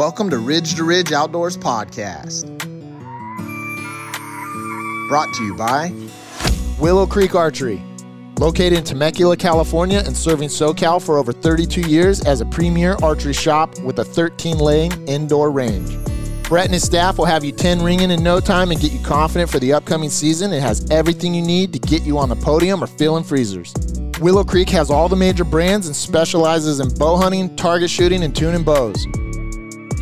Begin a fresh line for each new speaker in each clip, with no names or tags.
Welcome to Ridge to Ridge Outdoors Podcast. Brought to you by
Willow Creek Archery. Located in Temecula, California, and serving SoCal for over 32 years as a premier archery shop with a 13 laying indoor range. Brett and his staff will have you 10 ringing in no time and get you confident for the upcoming season. It has everything you need to get you on the podium or filling freezers. Willow Creek has all the major brands and specializes in bow hunting, target shooting, and tuning bows.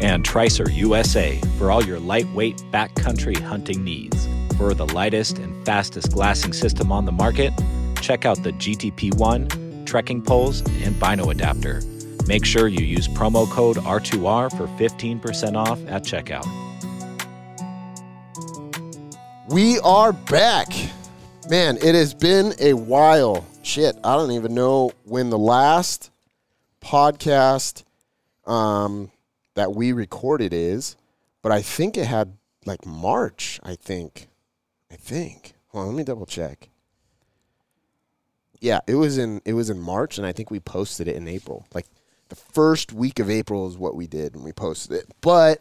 And Tricer USA for all your lightweight backcountry hunting needs. For the lightest and fastest glassing system on the market, check out the GTP1, trekking poles, and bino adapter. Make sure you use promo code R2R for 15% off at checkout.
We are back. Man, it has been a while. Shit, I don't even know when the last podcast um, that we recorded is, but I think it had like March, I think. I think. Hold on, let me double check. Yeah, it was in it was in March and I think we posted it in April. Like the first week of April is what we did and we posted it. But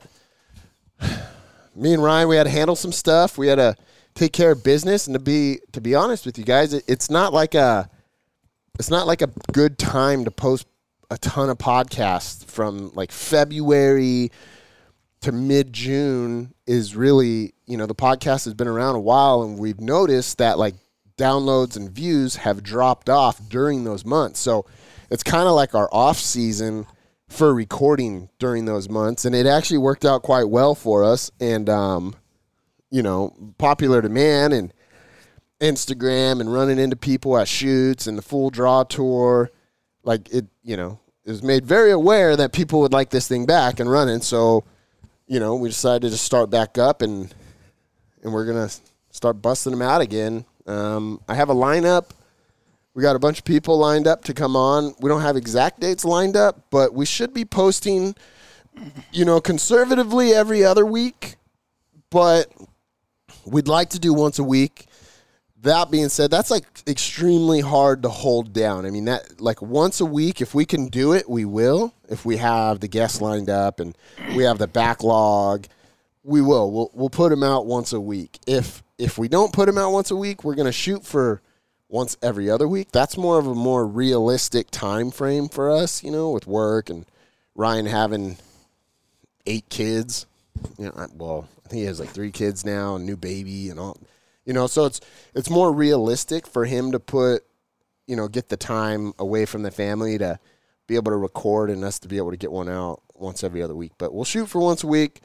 me and Ryan, we had to handle some stuff. We had to take care of business, and to be to be honest with you guys, it, it's not like a it's not like a good time to post a ton of podcasts from like February to mid June. Is really you know the podcast has been around a while, and we've noticed that like downloads and views have dropped off during those months. So it's kind of like our off season for recording during those months, and it actually worked out quite well for us. And um, you know, popular demand and Instagram and running into people at shoots and the full draw tour, like it, you know, it was made very aware that people would like this thing back and running. So, you know, we decided to start back up and and we're gonna start busting them out again. Um, I have a lineup. We got a bunch of people lined up to come on. We don't have exact dates lined up, but we should be posting, you know, conservatively every other week. But we'd like to do once a week. That being said, that's like extremely hard to hold down. I mean, that like once a week, if we can do it, we will. If we have the guests lined up and we have the backlog, we will. We'll we'll put them out once a week. If if we don't put them out once a week, we're gonna shoot for once every other week. That's more of a more realistic time frame for us, you know, with work and Ryan having eight kids. You know, I- well, I think he has like three kids now, a new baby, and all. You know, so it's it's more realistic for him to put, you know, get the time away from the family to be able to record and us to be able to get one out once every other week. But we'll shoot for once a week.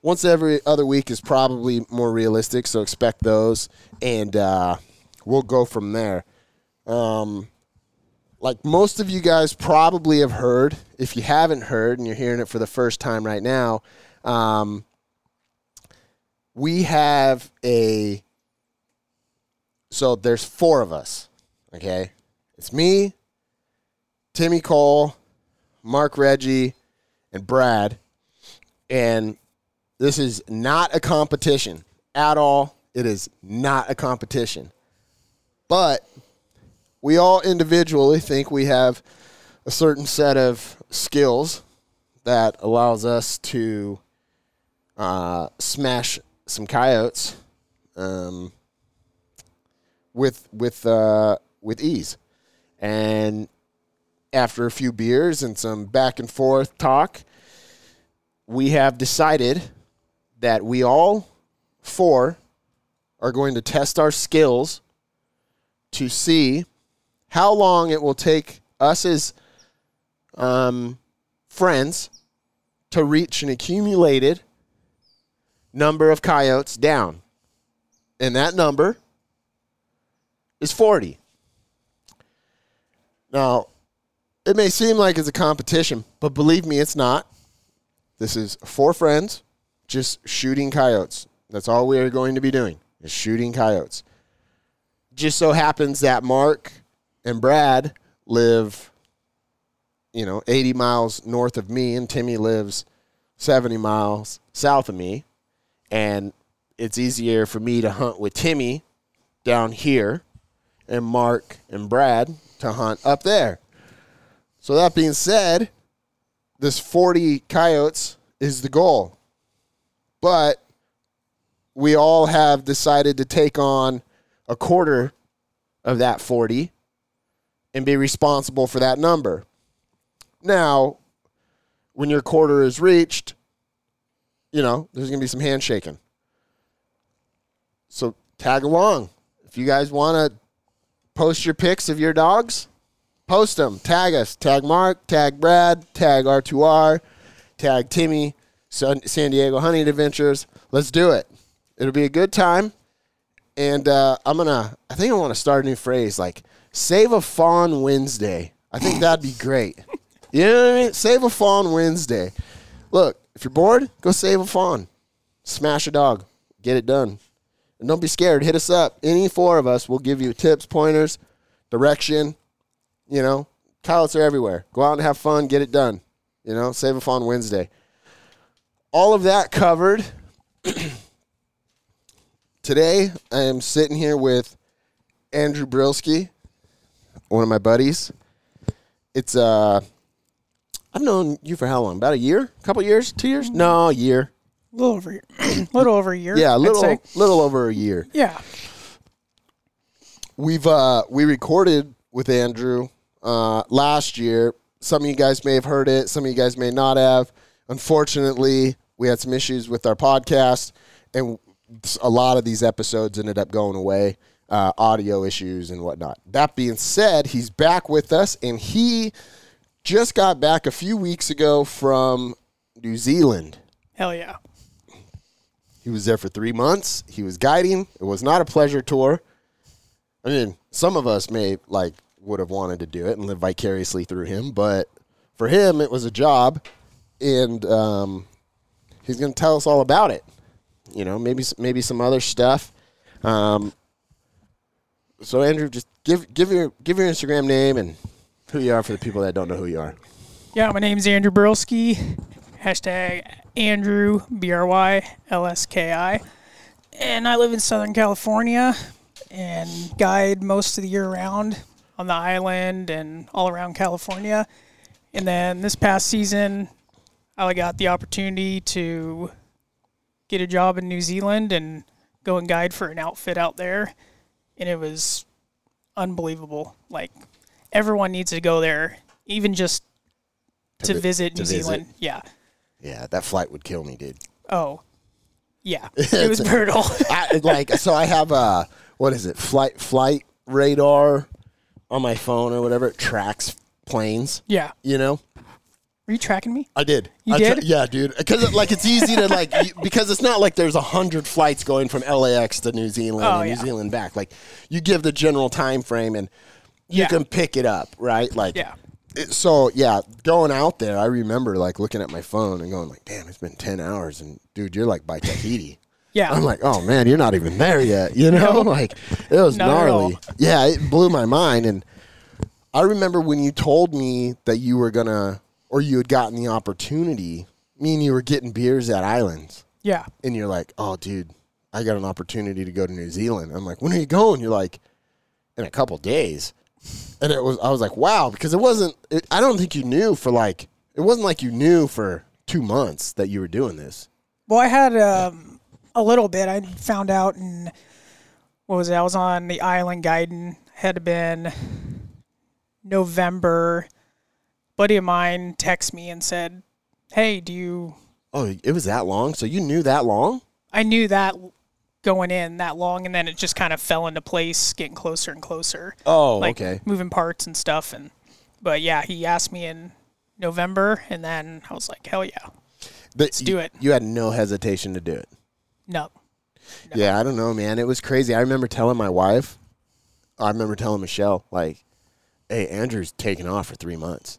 Once every other week is probably more realistic, so expect those, and uh, we'll go from there. Um, like most of you guys probably have heard, if you haven't heard and you're hearing it for the first time right now, um, we have a. So there's four of us, okay? It's me, Timmy Cole, Mark Reggie, and Brad. And this is not a competition at all. It is not a competition. But we all individually think we have a certain set of skills that allows us to uh, smash some coyotes um, with with uh, with ease. And after a few beers and some back and forth talk, we have decided that we all four are going to test our skills to see how long it will take us as um, friends to reach an accumulated number of coyotes down. And that number is 40. Now, it may seem like it's a competition, but believe me, it's not. This is four friends just shooting coyotes. That's all we are going to be doing is shooting coyotes. Just so happens that Mark and Brad live, you know, 80 miles north of me, and Timmy lives 70 miles south of me. And it's easier for me to hunt with Timmy down here and Mark and Brad to hunt up there. So that being said, this 40 coyotes is the goal. But we all have decided to take on a quarter of that 40 and be responsible for that number. Now, when your quarter is reached, you know, there's going to be some handshaking. So tag along. If you guys want to post your pics of your dogs, post them. Tag us. Tag Mark, tag Brad, tag R2R, tag Timmy, San Diego Hunting Adventures. Let's do it. It'll be a good time. And uh, I'm to, I think I want to start a new phrase like save a fawn Wednesday. I think that'd be great. You know what I mean? Save a fawn Wednesday. Look, if you're bored, go save a fawn. Smash a dog. Get it done. And don't be scared. Hit us up. Any four of us will give you tips, pointers, direction. You know, coyotes are everywhere. Go out and have fun. Get it done. You know, save a fawn Wednesday. All of that covered. Today, I am sitting here with Andrew Brylski, one of my buddies. It's uh I've known you for how long? About a year? A couple years? Two years? No, a year.
A little over, a little over a year.
Yeah, a little little over a year.
Yeah,
We've uh we recorded with Andrew uh last year. Some of you guys may have heard it, some of you guys may not have. Unfortunately, we had some issues with our podcast and a lot of these episodes ended up going away. Uh, audio issues and whatnot. That being said, he's back with us, and he just got back a few weeks ago from New Zealand.
hell yeah.
He was there for three months. He was guiding. It was not a pleasure tour. I mean, some of us may like would have wanted to do it and live vicariously through him, but for him, it was a job, and um, he's going to tell us all about it. You know, maybe maybe some other stuff. Um, so Andrew, just give give your give your Instagram name and who you are for the people that don't know who you are.
Yeah, my name's Andrew Brylski. Hashtag Andrew B R Y L S K I, and I live in Southern California and guide most of the year round on the island and all around California. And then this past season, I got the opportunity to get a job in New Zealand and go and guide for an outfit out there, and it was unbelievable. Like everyone needs to go there, even just to,
vi-
visit
to
New
visit.
Zealand. Yeah.
Yeah, that flight would kill me, dude.
Oh, yeah. It was brutal.
I, like so I have a what is it flight flight radar on my phone or whatever it tracks planes
yeah.
you know
Are you tracking me?
I did
You
I
did?
yeah dude because like it's easy to like you- because it's not like there's a hundred flights going from LAX to New Zealand
Oh,
and
yeah.
New Zealand back like you give the general time frame and you
Yeah.
can pick it up right like
Yeah.
It- so yeah going out there I remember like looking at my phone and going like damn it's been 10 hours and dude you're like by Tahiti
Yeah.
I'm like, oh man, you're not even there yet. You know, like it was
Not
gnarly. Yeah, it blew my mind. And I remember when you told me that you were gonna, or you had gotten the opportunity. Me and you were getting beers at Islands,
yeah.
and you're like, oh dude, I got an opportunity to go to New Zealand. I'm like, when are you going? You're like, in a couple days. And it was, I was like, wow, because it wasn't. It, I don't think you knew for like, it wasn't like you knew for two months that you were doing this.
Well, I had um, a little bit. I found out and what was it? I was on the island guiding. Had been November. Buddy of mine texted me and said, "Hey, do you?"
Oh, it was that long. So you knew that long?
I knew that going in that long, and then it just kind of fell into place, getting closer and closer.
Oh,
like
okay.
moving parts and stuff. And but yeah, he asked me in November, and then I was like, "Hell yeah,
Let's
do it.
You had no hesitation to do it.
no."
Yeah, I don't know, man. It was crazy. I remember telling my wife, I remember telling Michelle, like, hey, Andrew's taking off for three months.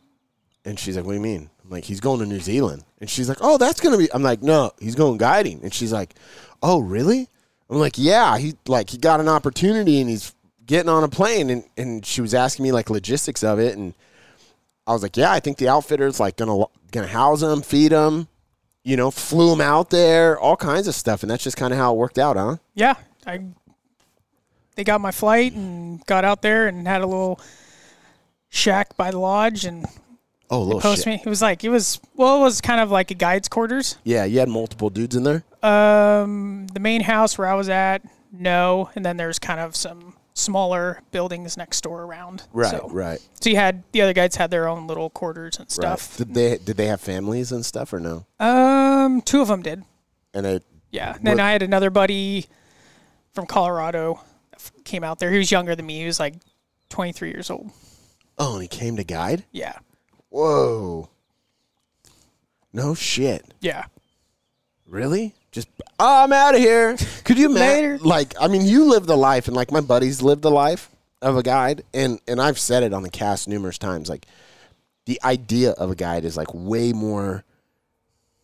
And she's like, what do you mean? I'm like, he's going to New Zealand. And she's like, oh, that's going to be. I'm like, no, he's going guiding. And she's like, oh, really? I'm like, yeah. He like he got an opportunity and he's getting on a plane. And, and she was asking me like logistics of it. And I was like, yeah, I think the outfitter's like gonna gonna house him, feed him, you know, flew him out there, all kinds of stuff. And that's just kind of how it worked out, huh?
yeah, I they got my flight and got out there and had a little shack by the lodge and
Oh, little
Post
shit.
me. It was like it was well, it was kind of like a guide's quarters.
Yeah, you had multiple dudes in there.
Um, the main house where I was at, no, and then there's kind of some smaller buildings next door around.
Right,
So,
right,
so you had the other guides had their own little quarters and
right.
stuff.
Did they did they have families and stuff or no?
Um, two of them did.
And they
Yeah. And then I had another buddy from Colorado came out there. He was younger than me. He was like 23 years old.
oh, and he came to guide.
Yeah.
Whoa. No shit.
Yeah.
Really? Just oh, I'm out of here. Could you imagine? Like, I mean, you live the life, and like my buddies live the life of a guide, and and I've said it on the cast numerous times. Like, the idea of a guide is like way more.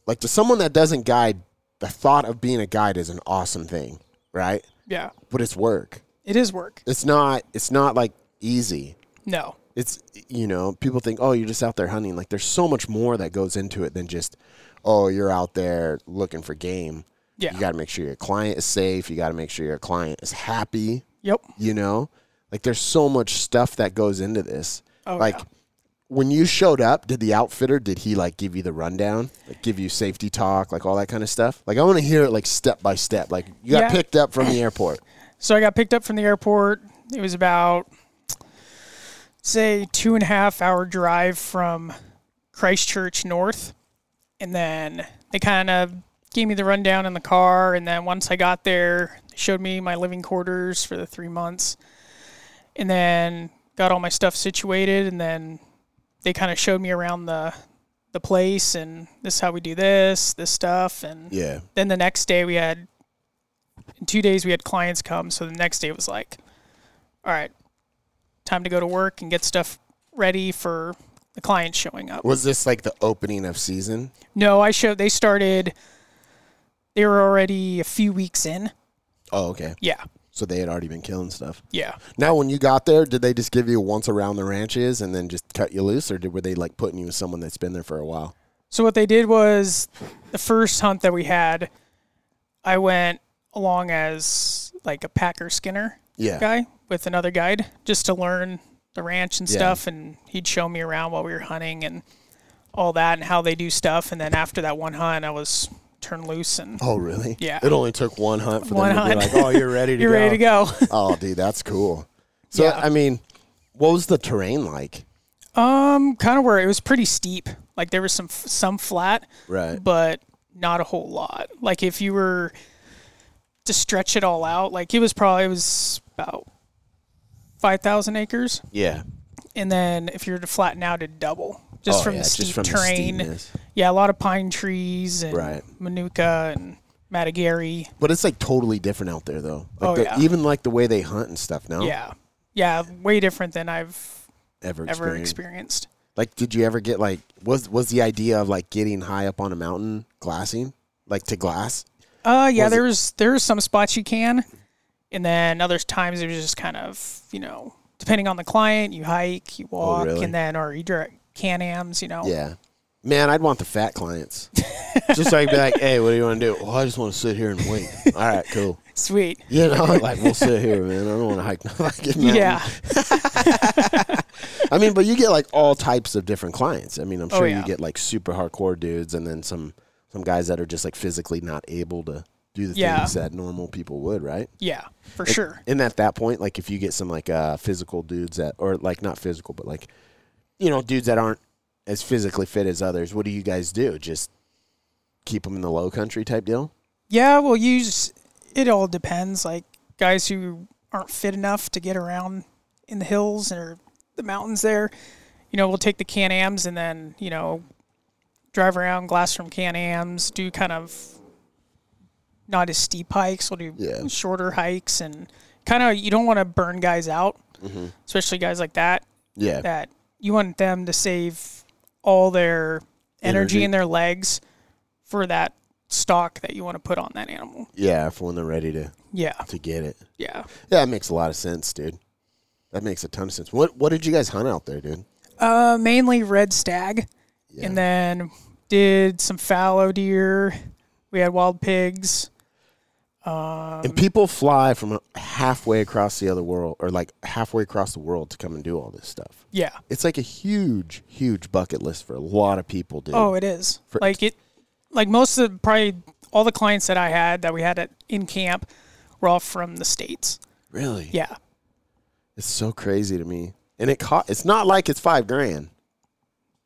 Like to someone that doesn't guide, the thought of being a guide is an awesome thing, right?
Yeah.
But it's work.
It is work.
It's not. It's not like easy.
No.
It's you know people think oh you're just out there hunting like there's so much more that goes into it than just oh you're out there looking for game
Yeah.
you got to make sure your client is safe you got to make sure your client is happy
Yep.
you know like there's so much stuff that goes into this
Oh,
like
yeah.
when you showed up did the outfitter did he like give you the rundown like give you safety talk like all that kind of stuff like i want to hear it like step by step like you got
Yeah.
picked up from the airport
So I got picked up from the airport. It was about, say, two and a half hour drive from Christchurch North. And then they kind of gave me the rundown in the car. And then once I got there, they showed me my living quarters for the three months. And then got all my stuff situated. And then they kind of showed me around the the place and this is how we do this, this stuff. And
yeah
then the next day we had in two days we had clients come so the next day was like all right time to go to work and get stuff ready for the clients showing up.
Was this like the opening of season?
No i showed they started they were already a few weeks in.
Oh okay.
Yeah.
So they had already been killing stuff.
Yeah.
Now, when you got there, did they just give you once around the ranches and then just cut you loose, or did, were they like putting you with someone that's been there for a while?
so what they did was the first hunt that we had i went along as like a packer skinner
Yeah,
guy with another guide just to learn the ranch and
Yeah.
stuff and he'd show me around while we were hunting and all that and how they do stuff and then after that one hunt I was turned loose and
Oh, really?
Yeah.
It only took one hunt for
One
them to be like, "Oh, you're ready to
you're
go."
ready to go.
Oh, dude, that's cool. So,
Yeah.
I mean, what was the terrain like?
um kind of where it was pretty steep. Like there was some some flat
Right.
but not a whole lot. Like if you were to stretch it all out, like it was probably it was about 5,000 acres
Yeah.
and then if you were to flatten out it'd double just
Oh,
from
yeah,
the
just
steep
from
terrain.
steepness.
yeah, a lot of pine trees and
Right.
manuka and matagouri.
But it's like totally different out there, though. Like
Oh,
the,
yeah.
even like the way they hunt and stuff. Now,
Yeah, yeah, way different than I've
ever
ever
experienced.
experienced.
Like, did you ever get like was was the idea of like getting high up on a mountain glassing, like to glass?
Uh, yeah,
Was it-
there was there was some spots you can, and then other times it was just kind of you know depending on the client, you hike, you oh, walk,
Oh, really?
and then or you direct can-ams, you know.
Yeah. Man, I'd want the fat clients. Just could be like, hey, what do you want to do? Well, I just want to sit here and wait. All right, cool.
Sweet.
You know, like we'll sit here, man. I don't want to hike. no fucking mountain.
Yeah.
I mean, but you get like all types of different clients. I mean, I'm
Oh,
sure
yeah.
you get like super hardcore dudes, and then some some guys that are just like physically not able to do the
Yeah.
things that normal people would, right?
Yeah, for sure.
And at that point, like if you get some like uh physical dudes that, or like not physical, but like you know dudes that aren't as physically fit as others, what do you guys do? Just keep them in the low country type deal?
Yeah, well, use it all depends. Like guys who aren't fit enough to get around in the hills or the mountains there, you know, we'll take the Can-Ams and then, you know, drive around, glass from Can-Ams, do kind of not as steep hikes. We'll do
Yeah.
shorter hikes and kind of you don't want to burn guys out, especially guys like that
Yeah,
that you want them to save all their energy,
Energy.
in their legs for that stock that you want to put on that animal.
yeah. For when they're ready to
Yeah,
to get it.
yeah.
Yeah, that makes a lot of sense, dude. That makes a ton of sense. What what did you guys hunt out there, dude?
Uh, mainly red stag,
Yeah.
and then did some fallow deer. We had wild pigs.
And people fly from halfway across the other world, or like halfway across the world to come and do all this stuff.
Yeah.
It's like a huge, huge bucket list for a lot of people, dude.
Oh, it is.
For-
like it, like most of the, probably all the clients that I had that we had at in camp were all from the states.
really?
Yeah.
It's so crazy to me. And it co- it's not like it's five grand.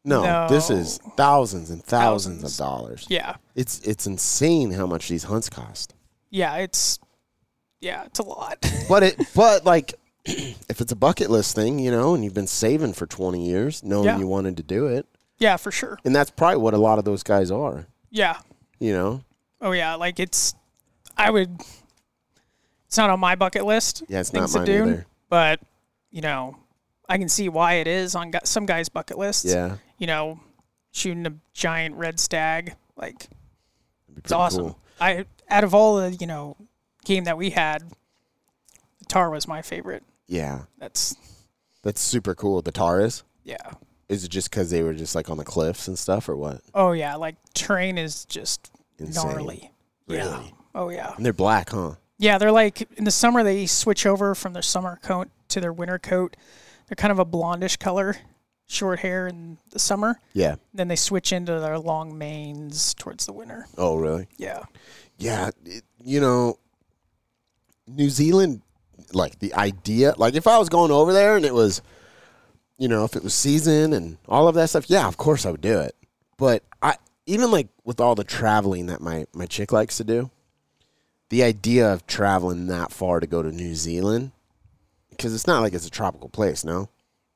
No, this is thousands and thousands,
Thousands.
of dollars.
Yeah.
It's it's insane how much these hunts cost.
Yeah. It's yeah, it's a lot.
But it but like if it's a bucket list thing, you know, and you've been saving for 20 years knowing
Yeah.
you wanted to do it,
yeah, for sure.
and that's probably what a lot of those guys are,
Yeah.
you know.
Oh yeah. Like it's, I would. It's not on my bucket list.
Yeah, it's
things
not
to
mine
do,
either.
but you know, I can see why it is on some guys' bucket lists.
Yeah.
You know, shooting a giant red stag, like It's awesome.
cool.
I out of all the you know game that we had, the tahr was my favorite.
Yeah.
That's
That's super cool. The tahr is.
yeah.
Is it just because they were just like on the cliffs and stuff, or what?
Oh yeah, like terrain is just
Insane.
gnarly. Yeah.
Really?
Oh yeah.
And they're black, huh?
Yeah, they're like in the summer they switch over from their summer coat to their winter coat. They're kind of a blondish color, short hair in the summer.
Yeah.
Then they switch into their long manes towards the winter.
Oh, really?
Yeah.
Yeah. It, you know, New Zealand, like the idea, like if I was going over there and it was, you know, if it was season and all of that stuff, yeah, of course I would do it. But I, even like with all the traveling that my, my chick likes to do, the idea of traveling that far to go to New Zealand, because it's not like it's a tropical place, no?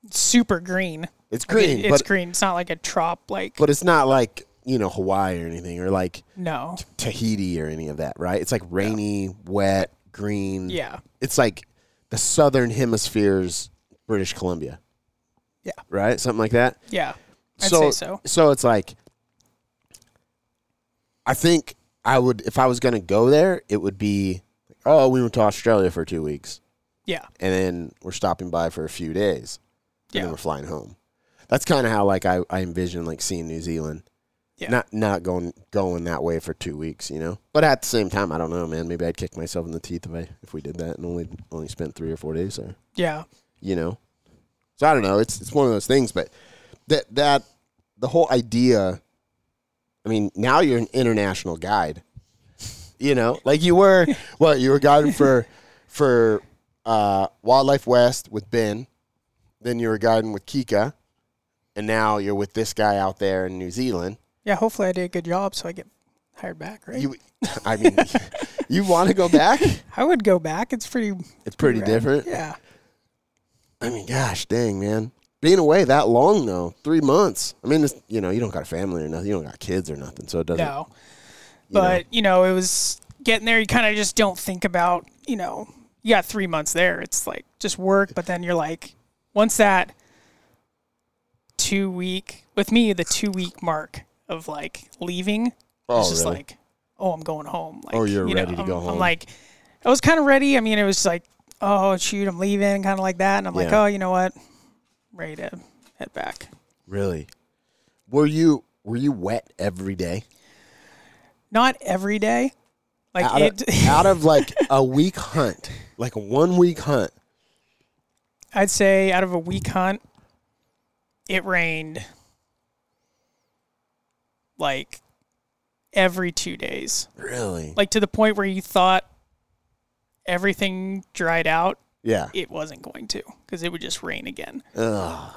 It's super green.
It's
Like, it-
green,
it's green. It's not like a trop like
but it's not like, you know, Hawaii or anything or like
no.
Tahiti or any of that, right? It's like rainy, wet, green.
Yeah.
It's like the southern hemisphere's British Columbia.
Yeah.
Right? Something like that.
Yeah. I'd
so,
say so.
So it's like I think I would if I was gonna go there, it would be oh, we went to Australia for two weeks
Yeah.
and then we're stopping by for a few days. And
Yeah.
then we're flying home. That's kind of how like I, I envision like seeing New Zealand.
Yeah.
Not not going going that way for two weeks, you know. But at the same time, I don't know, man. Maybe I'd kick myself in the teeth if I if we did that and only only spent three or four days there,
Yeah.
you know. So I don't know. It's it's one of those things, but that that the whole idea. I mean, now you're an international guide. You know, like you were. what you were guiding for for uh, Wildlife West with Ben. Then you were guiding with Kika, and now you're with this guy out there in New Zealand.
Yeah. Hopefully I did a good job so I get hired back, right?
You, I mean, you want to go back?
I would go back. It's pretty
It's pretty different.
Yeah.
I mean, gosh, dang, man. Being away that long though, three months. I mean, you know, you don't got a family or nothing. You don't got kids or nothing, so it doesn't.
No.
you know.
But, you know, it was getting there. You kind of just don't think about, you know, you got three months there. It's like just work. But then you're like, once that two week, with me, the two week mark of like leaving,
Oh,
it's just
really?
like, oh, I'm going home. Like,
Oh, you're
you know,
ready to
I'm,
go
I'm like, I was kind of ready. I mean, it was like, oh, shoot, I'm leaving, kind of like that. And I'm like, oh, you know what? ready to head back.
Really? Were you were you wet every day?
Not every day. Like
out,
it,
of, out of like a week hunt, like a one week hunt.
I'd say out of a week hunt, it rained like every two days.
Really?
Like to the point where you thought everything dried out.
Yeah.
It wasn't going to because it would just rain again.
Ugh.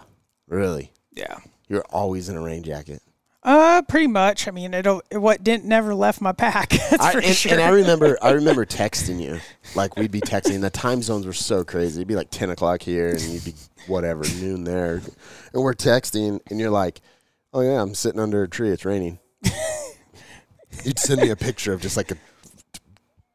Really?
Yeah.
You're always in a rain jacket.
Uh, pretty much. I mean, it'll it, what didn't never left my pack. That's
I,
for
and,
sure.
and I remember, I remember texting you. Like we'd be texting. The time zones were so crazy. It'd be like ten o'clock here, and you'd be whatever noon there, and we're texting, and you're like, "Oh yeah, I'm sitting under a tree. It's raining." you'd send me a picture of just like a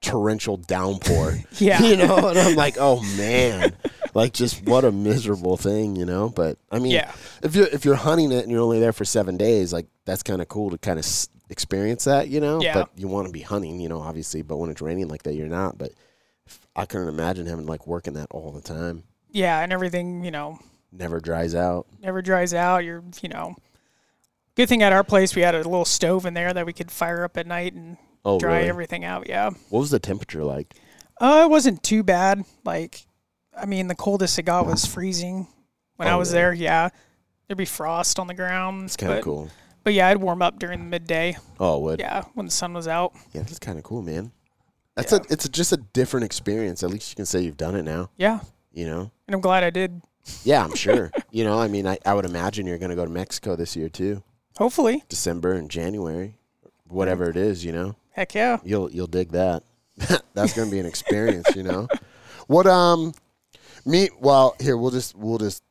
torrential downpour.
Yeah.
you know, and I'm like, "Oh man." Like just what a miserable thing, you know. But I mean,
Yeah.
if you're if you're hunting it and you're only there for seven days, like that's kind of cool to kind of s- experience that, you know.
Yeah.
But you want to be hunting, you know, obviously. But when it's raining like that, you're not. But I couldn't imagine having like working that all the time.
yeah, and everything, you know,
Never dries out.
never dries out. You're, you know, good thing at our place we had a little stove in there that we could fire up at night and
Oh,
dry
really?
everything out. Yeah.
What was the temperature like?
Uh, it wasn't too bad. Like, I mean, the coldest it got was freezing when I
Oh,
was
really?
there. Yeah, there'd be frost on the ground.
It's kind of cool.
But yeah, I'd warm up during the midday.
Oh, it would.
Yeah, when the sun was out.
Yeah, that's kind of cool, man. That's
Yeah.
a it's just a different experience. At least you can say you've done it now.
Yeah,
You know.
and I'm glad I did.
Yeah, I'm sure. you know, I mean, I, I would imagine you're going to go to Mexico this year too,
Hopefully,
December and January, whatever it is. You know,
heck yeah.
you'll you'll dig that. That's going to be an experience. you know, what um, me well here we'll just we'll just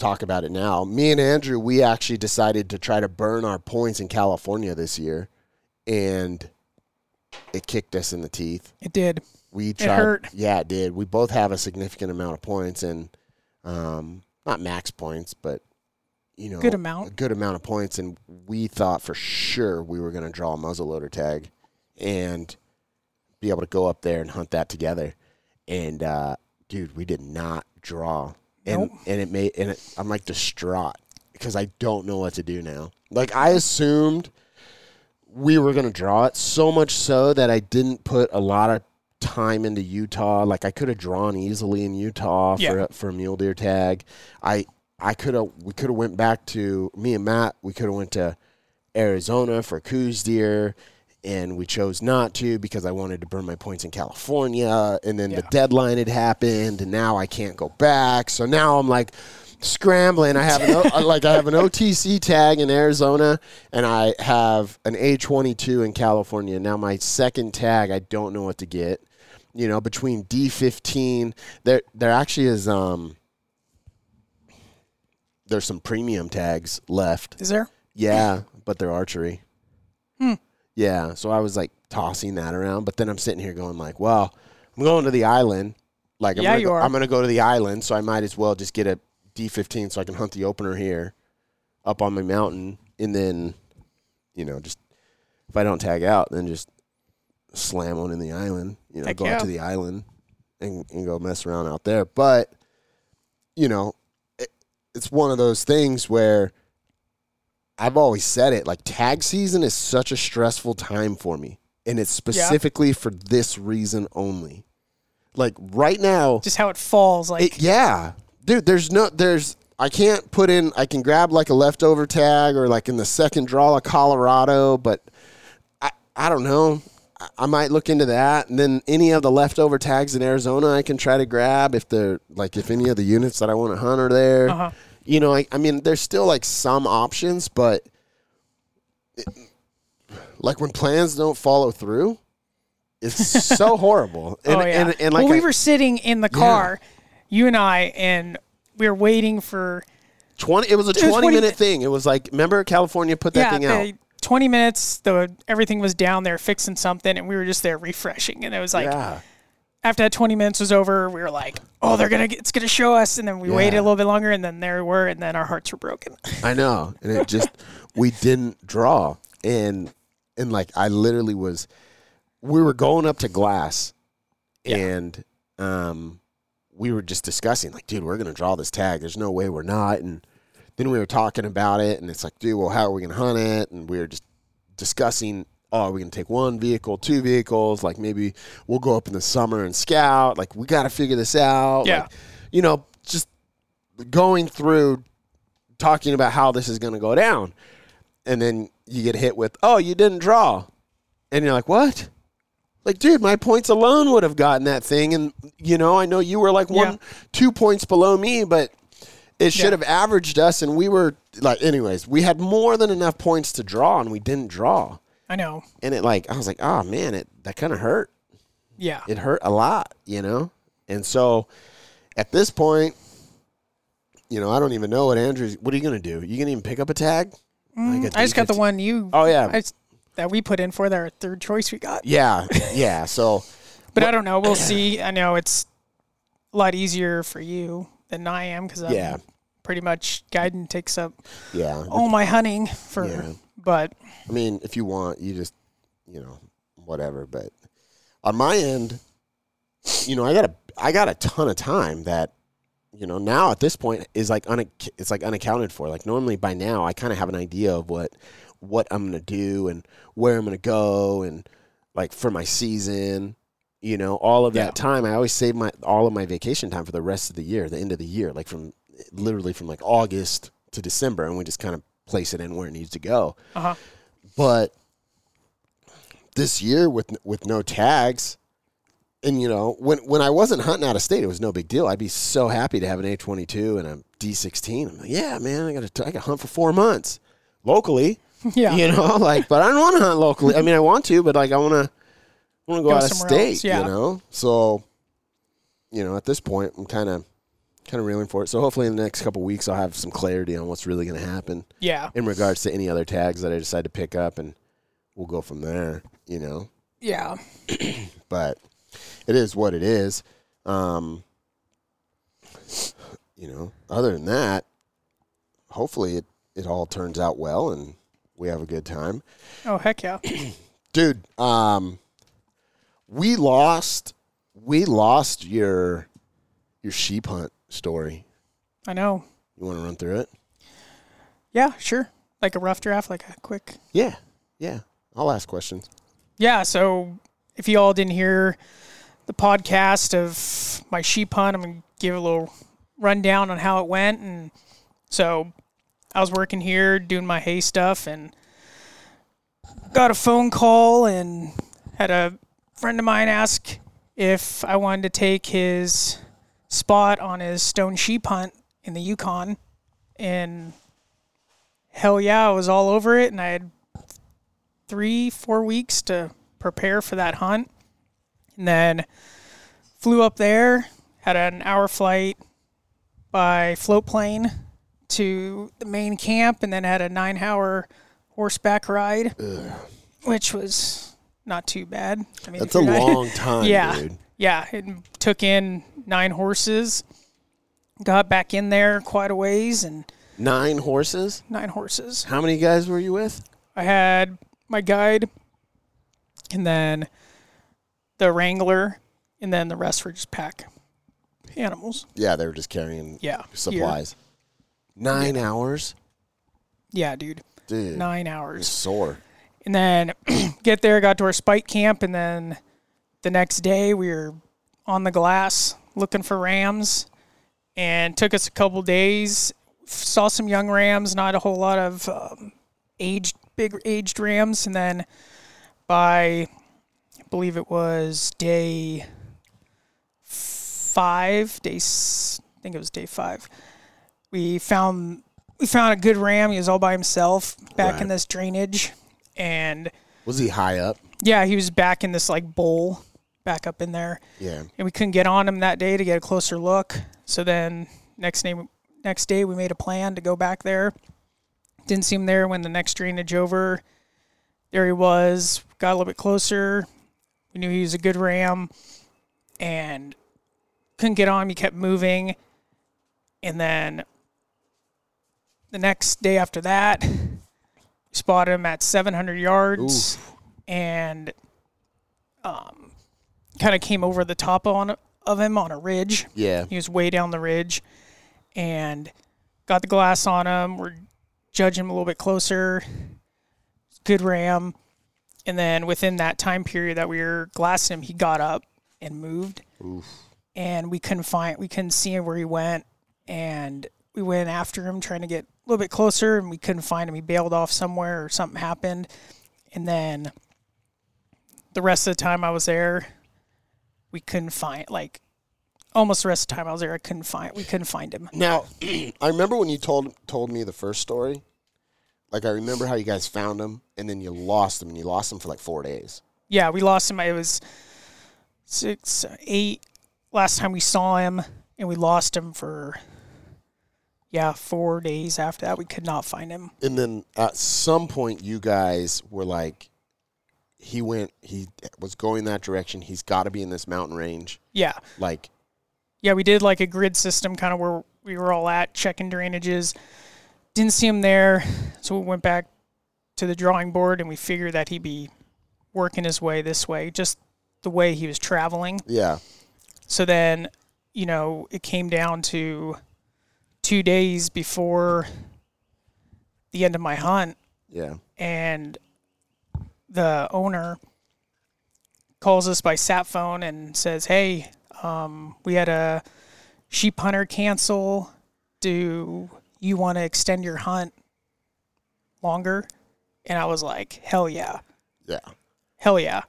talk about it now. Me and Andrew, we actually decided to try to burn our points in California this year, and it kicked us in the teeth.
It did.
We tried.
hurt.
Yeah, it did. We both have a significant amount of points, and um, not max points, but you know,
Good
a
amount.
good amount of points. And we thought for sure we were going to draw a muzzleloader tag and be able to go up there and hunt that together. And uh, dude, we did not draw, and
Nope.
and it made and it, I'm like distraught because I don't know what to do now. Like I assumed we were going to draw it so much so that I didn't put a lot of time into Utah. Like I could have drawn easily in Utah for
Yeah.
a, for a mule deer tag. I I could have we could have went back to me and Matt. We could have went to Arizona for Coues deer. And we chose not to because I wanted to burn my points in California. And then the deadline had happened, and now I can't go back. So now I'm like, scrambling. I have an O- like I have an OTC tag in Arizona, and I have an A22 in California. Now my second tag, I don't know what to get. You know, between D15, there there actually is um there's some premium tags left.
Is there?
Yeah, but they're archery.
Hmm.
Yeah, so I was like tossing that around, but then I'm sitting here going like, well, I'm going to the island. Like I'm
Yeah,
gonna
you
go,
are.
I'm going to go to the island, so I might as well just get a D15 so I can hunt the opener here up on my mountain and then you know, just if I don't tag out, then just slam one in the island, you know,
Heck
go
yeah.
out to the island and, and go mess around out there. But you know, it's one of those things where I've always said it like tag season is such a stressful time for me. And it's specifically for this reason only. Like right now,
Just how it falls. Like,
it, yeah, dude. There's no, there's. I can't put in. I can grab like a leftover tag or like in the second draw of Colorado, but I, I don't know. I, might look into that, and then any of the leftover tags in Arizona, I can try to grab if they're like if any of the units that I want to hunt are there.
Uh-huh.
You know, I, I mean, there's still like some options, but it, like when plans don't follow through, it's so horrible. And,
oh yeah.
and, and like
well, we
I-
were sitting in the car, you and I, and we were waiting for
20 it was a
It was
20,
20
minute thing it was like remember california put that
yeah,
thing out
the 20 minutes. The everything was down there fixing something, and we were just there refreshing. And it was like
yeah
after that 20 minutes was over, we were like, "Oh, they're gonna, get, it's gonna show us." And then we waited a little bit longer, and then there we were, and then our hearts were broken.
i know and it just we didn't draw and and like i literally was we were going up to glass
Yeah.
and um we were just discussing like dude we're gonna draw this tag there's no way we're not and then we were talking about it and it's like dude well how are we gonna hunt it? And we were just discussing oh are we gonna take one vehicle two vehicles? Like maybe we'll go up in the summer and scout. Like we gotta figure this out.
Yeah.
like, you know just going through talking about how this is gonna go down. And then you get hit with oh you didn't draw. And you're like what? Like dude my points alone would have gotten that thing. And you know i know you were like one
Yeah.
two points below me but it should
Yeah.
have averaged us and we were like anyways we had more than enough points to draw and we didn't draw
I know.
and it like i was like oh man it that kind of hurt
Yeah.
it hurt a lot you know and so at this point you know i don't even know what andrew's what are you gonna do you gonna even pick up a tag Like a
Mm, I just got the one you.
oh yeah
I that we put in for our third choice we got.
yeah yeah so
But I don't know. We'll see. I know it's a lot easier for you than I am because I'm
Yeah.
Pretty much Guidon takes up
yeah
all my hunting for.
Yeah.
But
I mean, if you want, you just, you know, whatever. But on my end, you know, I got a, I got a ton of time that, you know, now at this point is like unac- it's like unaccounted for. Like normally by now, I kind of have an idea of what, what I'm gonna do and where I'm gonna go and like for my season, you know, all of that
Yeah.
time. I always save my all of my vacation time for the rest of the year, the end of the year, like from literally from like August to December, and we just kind of place it in where it needs to go.
Uh huh.
But this year with with no tags, and you know when when I wasn't hunting out of state, it was no big deal. I'd be so happy to have an A twenty two and a D sixteen. I'm like, yeah, man, I got to I got hunt for four months locally.
Yeah.
You know, like, but I don't want to hunt locally. I mean, I want to, but like, I want to want to go,
Go
out of state.
else, yeah.
You know, so you know, at this point, I'm kind of kind of reeling for it. So hopefully, in the next couple weeks, I'll have some clarity on what's really going to happen
Yeah.
in regards to any other tags that I decide to pick up, and we'll go from there. You know,
Yeah.
but it is what it is. Um, you know, other than that, hopefully it, it all turns out well and we have a good time.
Oh heck yeah.
Dude, um, we lost we lost your your sheep hunt story.
I know.
You want to run through it?
Yeah. Sure. Like a rough draft, like a quick.
Yeah. Yeah. I'll ask questions.
Yeah. So if you all didn't hear the podcast of my sheep hunt, I'm gonna give a little rundown on how it went. And so I was working here doing my hay stuff and got a phone call and had a friend of mine ask if I wanted to take his spot on his stone sheep hunt in the Yukon. And hell yeah, I was all over it. And I had three, four weeks to prepare for that hunt. And then flew up there, had an hour flight by float plane to the main camp, and then had a nine hour horseback ride, which was not too bad. I mean,
That's a
not-
long time,
yeah,
dude.
yeah. It took in nine horses, got back in there quite a ways, and
Nine horses.
nine horses.
How many guys were you with?
I had my guide, and then the wrangler, and then the rest were just pack animals.
Yeah, they were just carrying
Yeah,
supplies. Nine hours,
Yeah, dude,
dude.
nine
You're
hours,
sore.
and then get there, got to our spike camp, and then the next day we were on the glass looking for rams, and took us a couple days. Saw some young rams, not a whole lot of um, aged, big aged rams, and then by I believe it was day five, day I think it was day five. We found we found a good ram. He was all by himself back
Right.
in this drainage, and
Was he high up?
yeah, he was back in this like bowl, back up in there,
Yeah.
and we couldn't get on him that day to get a closer look. So then next day, next day we made a plan to go back there. Didn't see him there when the next drainage over. There he was. Got a little bit closer. We knew he was a good ram, and couldn't get on him. He kept moving, and then the next day after that, spotted him at 700 yards, and um, kind of came over the top on of him on a ridge.
Yeah.
He was way down the ridge and got the glass on him. We're judging him a little bit closer. Good ram. And then within that time period that we were glassing him, he got up and moved. And we couldn't find, we couldn't see him where he went. And we went after him, trying to get a little bit closer, and we couldn't find him. He bailed off somewhere or something happened. And then the rest of the time I was there, we couldn't find, like, almost the rest of the time I was there, I couldn't find, we couldn't find him.
Now, I remember when you told told me the first story. Like I remember how you guys found him and then you lost him and you lost him for like four days.
Yeah, we lost him. It was six, eight last time we saw him, and we lost him for yeah four days after that. We could not find him.
And then at some point, you guys were like, he went, he was going that direction. He's got to be in this mountain range.
Yeah,
Like,
yeah, we did like a grid system, kind of where we were all at checking drainages. Didn't see him there, so we went back to the drawing board, and we figured that he'd be working his way this way, just the way he was traveling.
yeah,
So then, you know, it came down to two days before the end of my hunt,
yeah,
and the owner calls us by sat phone and says, "Hey, um, we had a sheep hunter cancel. Do you want to extend your hunt longer?" And I was like, "Hell yeah,
Yeah.
hell yeah!"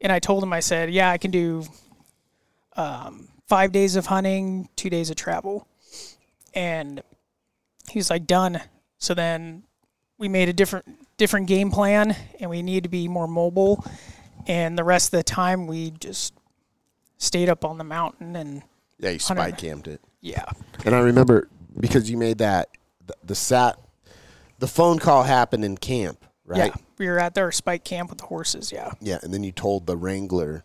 And I told him, I said, "Yeah, I can do um, five days of hunting, two days of travel." And he was like, "Done." So then we made a different different game plan, and we needed to be more mobile. And the rest of the time, we just stayed up on the mountain, and
Yeah, you spike camped it.
yeah,
And I remember because you made that the, the sat the phone call happened in camp, right?
yeah, we were at our spike camp with the horses. Yeah,
Yeah, and then you told the wrangler,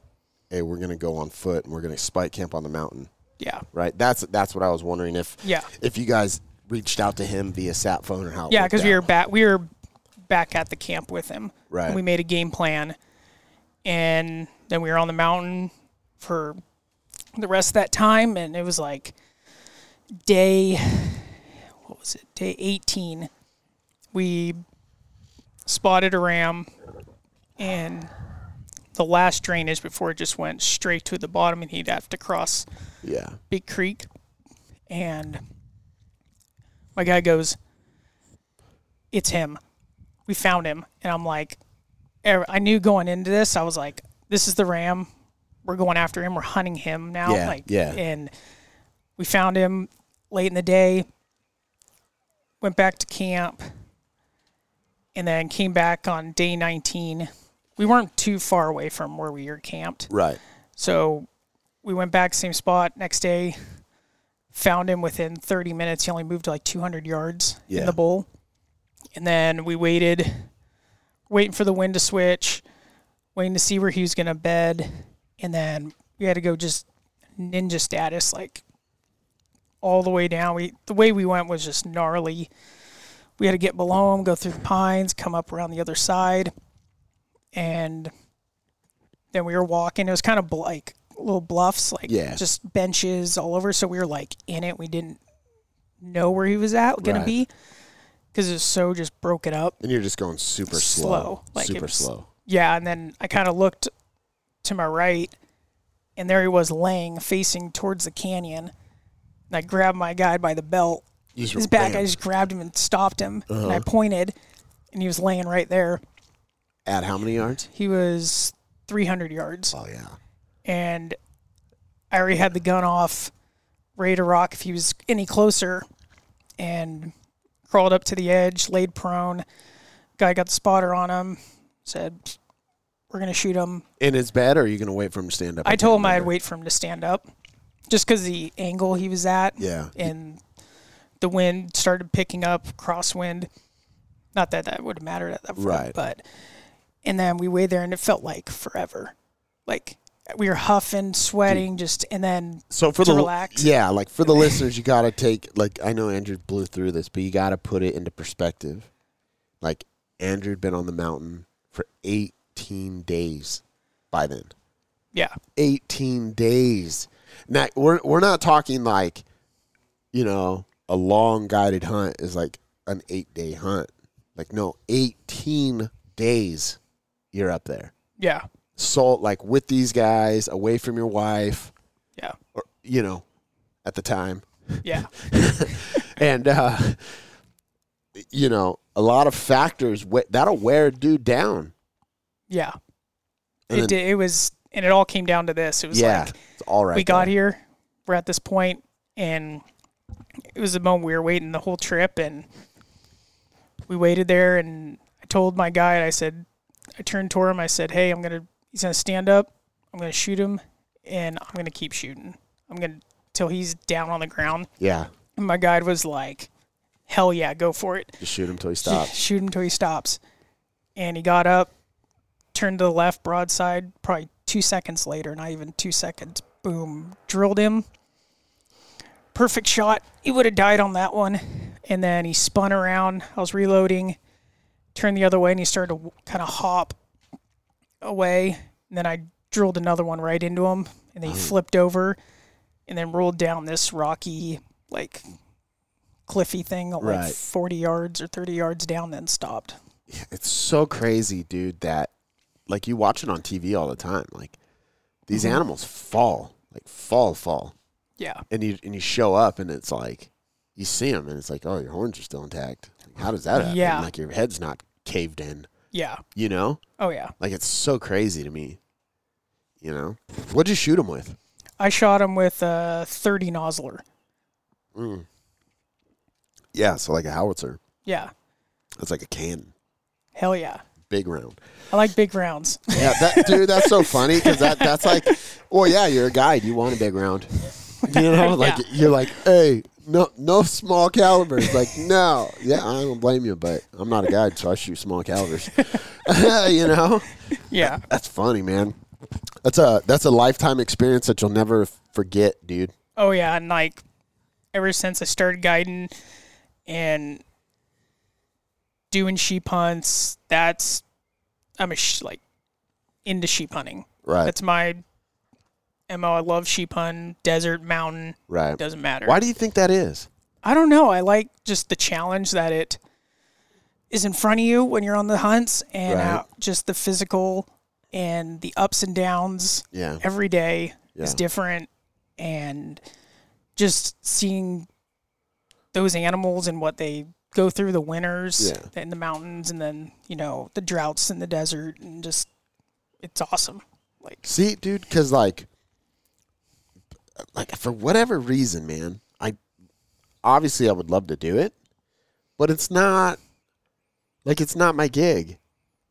"Hey, we're going to go on foot and we're going to spike camp on the mountain."
yeah,
Right? That's that's what I was wondering if
yeah,
if you guys reached out to him via sat phone or how.
yeah. Because we were back, we were back at the camp with him.
Right.
And we made a game plan, and then we were on the mountain for the rest of that time, and it was like day, what was it? Day eighteen. We spotted a ram, and the last drainage before it just went straight to the bottom, and he'd have to cross
Yeah.
Big Creek, and my guy goes, "It's him. We found him." And I'm like, er- I knew going into this, I was like, "This is the ram. We're going after him. We're hunting him now."
Yeah,
like,
yeah.
And we found him late in the day. Went back to camp, and then came back on day 19. We weren't too far away from where we were camped.
Right.
So we went back same spot next day. Found him within 30 minutes. He only moved like 200 yards
Yeah.
in the bowl, and then we waited, waiting for the wind to switch, waiting to see where he was gonna bed, and then we had to go just ninja status like all the way down. We the way we went was just gnarly. We had to get below him, go through the pines, come up around the other side, and then we were walking. It was kind of like little bluffs, like
Yeah.
just benches all over. So we were like in it. We didn't know where he was at gonna
Right.
be because it's so just broken up.
And you're just going super slow.
Slow, like
super
was-
slow.
Yeah, and then I kind of looked to my right, and there he was laying facing towards the canyon. And I grabbed my guy by the belt,
just
his back.
bam,
I just grabbed him and stopped him, and
Uh-huh.
I pointed, and he was laying right there.
at how many yards?
He was 300 yards,
Oh yeah.
and I already had the gun off, ready to rock if he was any closer, and crawled up to the edge, laid prone. Guy got the spotter on him, said, "We're gonna shoot him."
In his bed, or are you going to wait for him to stand up?
I told him I'd wait for him to stand up, just because the angle he was at,
Yeah.
and the wind started picking up, crosswind. Not that that would have mattered at that point,
Right.
but and then we waited there, and it felt like forever. Like we were huffing, sweating, just and then
So for
to
the
relax.
yeah, like for the listeners, you got to take like I know Andrew blew through this, but you got to put it into perspective. Like Andrew had been on the mountain for 18 days by then.
yeah,
18 days. Now we're we're not talking like you know, a long guided hunt is like an 8-day hunt. Like no, 18 days you're up there.
yeah,
So like with these guys, away from your wife,
yeah,
or you know, at the time.
yeah,
and uh you know, a lot of factors that'll wear a dude down.
yeah.
And
It
then-
did, it was, and it all came down to this. It was
yeah,
like
it's all right.
we got
there.
here, we're at this point, and it was the moment we were waiting the whole trip, and we waited there, and I told my guide, I said, I turned toward him, I said, hey, I'm gonna, he's gonna stand up, I'm gonna shoot him, and I'm gonna keep shooting. I'm gonna till he's down on the ground.
Yeah,
And my guide was like, hell yeah, go for it.
just shoot him till he stops.
Shoot him till he stops. And he got up, turned to the left broadside, probably two seconds later, not even two seconds, boom, drilled him. Perfect shot. He would have died on that one. And then he spun around. I was reloading, turned the other way, and he started to kind of hop away. And then I drilled another one right into him, and then he flipped over and then rolled down this rocky, like, cliffy thing, like
Right.
40 yards or 30 yards down, then stopped.
It's so crazy, dude, that like you watch it on TV all the time. Like these
Mm-hmm.
animals fall, like fall, fall,
Yeah.
and you and you show up and it's like you see them and it's like, oh, your horns are still intact. Like, how does that happen?
Yeah.
Like your head's not caved in.
Yeah.
You know,
Oh yeah.
like it's so crazy to me. You know, what'd you shoot him with?
I shot him with a 30 Nosler.
Mm. Yeah, so like a howitzer.
Yeah.
It's like a cannon,
Hell yeah.
big round.
I like big rounds.
Yeah, that dude, that's so funny because that that's like, well, yeah, you're a guide. You want a big round. You know, like
Yeah.
you're like, hey, no, no small calibers. Like, no, yeah, I don't blame you, but I'm not a guide, so I shoot small calibers. you know,
Yeah.
that's funny, man. That's a that's a lifetime experience that you'll never forget, dude.
Oh yeah, and like ever since I started guiding and doing sheep hunts, that's I'm a sh- like into sheep hunting.
Right,
That's my mo. I love sheep hunting, desert, mountain,
right.
It doesn't matter.
Why do you think that is?
I don't know. I like just the challenge that it is in front of you when you're on the hunts, and
Right.
how just the physical and the ups and downs
Yeah,
every day is different and just seeing those animals and what they go through the winters
Yeah.
in the mountains and then you know the droughts in the desert and just it's awesome like
See, dude, because like, like for whatever reason, man, I obviously I would love to do it, but it's not like it's not my gig.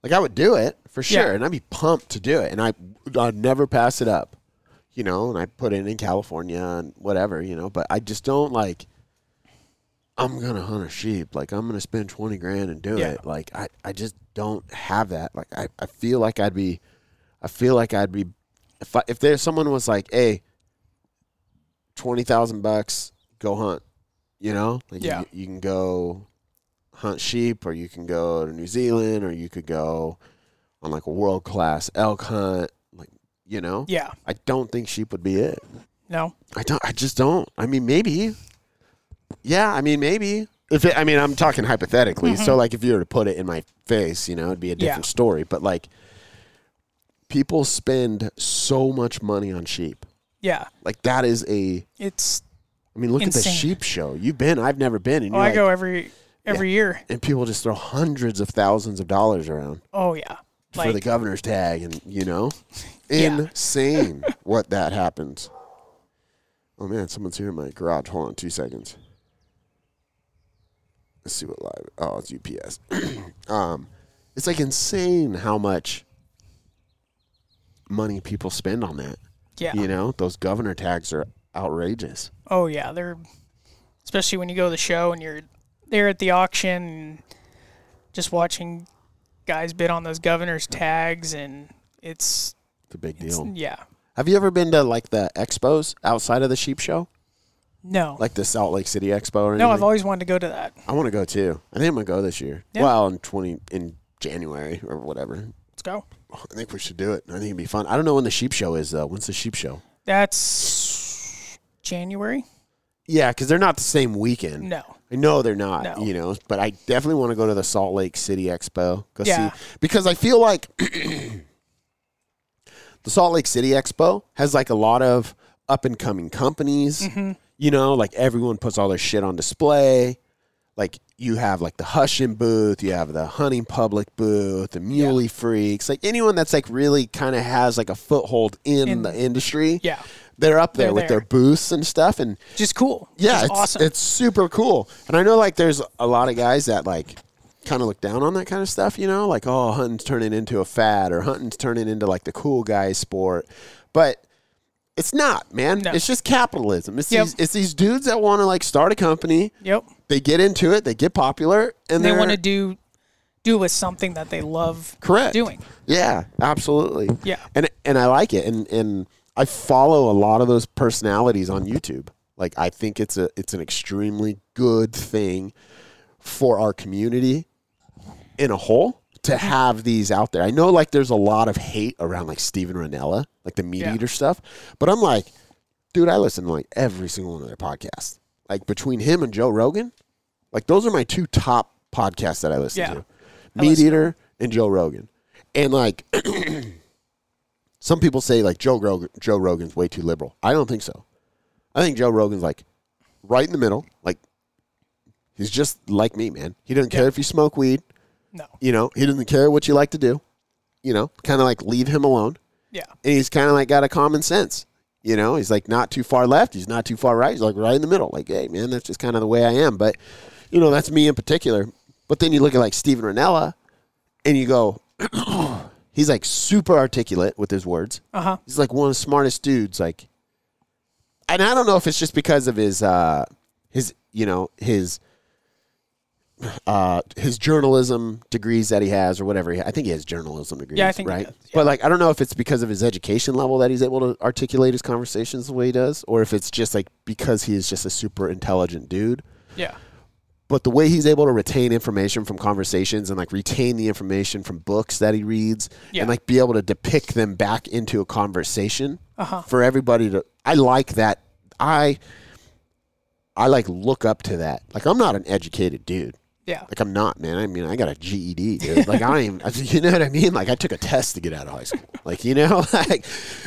Like I would do it for sure,
Yeah.
and I'd be pumped to do it, and I I'd never pass it up, you know. And I put it in California and whatever, you know. But I just don't like. I'm gonna hunt a sheep. Like I'm gonna spend twenty grand and do
Yeah.
it. Like I, I just don't have that. Like I, I feel like I'd be, I feel like I'd be, if I, if there's someone was like, hey, twenty thousand bucks, go hunt. You know, like
Yeah.
you, you can go hunt sheep, or you can go to New Zealand, or you could go on like a world class elk hunt. Like you know,
yeah
I don't think sheep would be it.
no
I don't. I just don't. I mean, maybe. Yeah, I mean, maybe. If it, I mean, I'm talking hypothetically. So, like, if you were to put it in my face, you know, it'd be a
Mm-hmm. Yeah.
different story. But like, people spend so much money on sheep.
Yeah
Like, that is a.
it's
I mean, look at the sheep show. You've been. I've never been. And
oh i
like-
go every every year
and people just throw hundreds of thousands of dollars around
oh yeah
for the governor's tag, and you know,
Yeah.
insane what that happens. Oh man, someone's here in my garage. Hold on, two seconds. Let's see what live. Oh, it's UPS. um, it's like insane how much money people spend on that.
Yeah
You know, those governor tags are outrageous.
oh yeah they're especially when you go to the show and you're there at the auction and just watching guys bid on those governor's tags and it's,
It's a big deal.
yeah
Have you ever been to like the expos outside of the sheep show,
no
like the Salt Lake City Expo or anything?
no i've always wanted to go to that
I want to go too. I think I'm gonna go this year.
Yeah.
Well, in twenty in January or whatever.
let's go
I think we should do it. I think it'd be fun. I don't know when the sheep show is though. When's the sheep show?
that's january
Yeah, because they're not the same weekend.
no
I know they're not.
No.
You know, but I definitely want to go to the Salt Lake City Expo. Go
Yeah.
see because I feel like the Salt Lake City Expo has like a lot of up and coming companies.
Mm-hmm.
You know, like everyone puts all their shit on display. Like you have like the Hushin booth, you have the Hunting Public booth, the Muley Freaks, like anyone that's like really kind of has like a foothold in,
In-
the industry.
yeah
They're up there
They're
with
there.
their booths and stuff, and
just cool
yeah,
just
it's
awesome
it's super cool. And I know like there's a lot of guys that like kind of look down on that kind of stuff, you know, like oh, hunting's turning into a fad or hunting's turning into like the cool guy sport. But it's not, man.
No.
It's just capitalism. It's
Yep.
these it's these dudes that want to like start a company.
yep
They get into it, they get popular, and
they want to do do with something that they love
correct
doing
Yeah, absolutely.
Yeah.
and and I like it, and and I follow a lot of those personalities on YouTube. Like I think it's a it's an extremely good thing for our community in a whole to mm-hmm. have these out there. I know like there's a lot of hate around like Steven Rinella, like the meat
Yeah.
eater stuff, but I'm like, dude, I listen to like every single one of their podcasts. Like between him and Joe Rogan, like those are my two top podcasts that I listen
Yeah.
to. Meat
listen
Eater and Joe Rogan. And like some people say like Joe Rogan, Joe Rogan's way too liberal. I don't think so. I think Joe Rogan's like right in the middle. Like he's just like me, man. He doesn't care
Yeah.
if you smoke weed.
No.
You know, he doesn't care what you like to do. You know, kind of like leave him alone.
Yeah.
And he's kind of like got a common sense. You know, he's like not too far left. He's not too far right. He's like right in the middle. Like, hey, man, that's just kind of the way I am. But, you know, that's me in particular. But then you look at like Steven Rinella and you go, he's like super articulate with his words.
Uh huh.
He's like one of the smartest dudes. Like, and I don't know if it's just because of his, uh, his, you know, his, uh, his journalism degrees that he has or whatever. He, I think he has journalism degrees.
Yeah, I think
right.
does, yeah.
But like, I don't know if it's because of his education level that he's able to articulate his conversations the way he does, or if it's just like because he is just a super intelligent dude
Yeah.
but the way he's able to retain information from conversations and like retain the information from books that he reads
Yeah.
and like be able to depict them back into a conversation
Uh-huh.
for everybody to I like that I I like look up to that. Like I'm not an educated dude.
Yeah.
Like I'm not, man. I mean, I got a GED, dude. Like I don't even, you know what I mean? Like I took a test to get out of high school. Like you know, like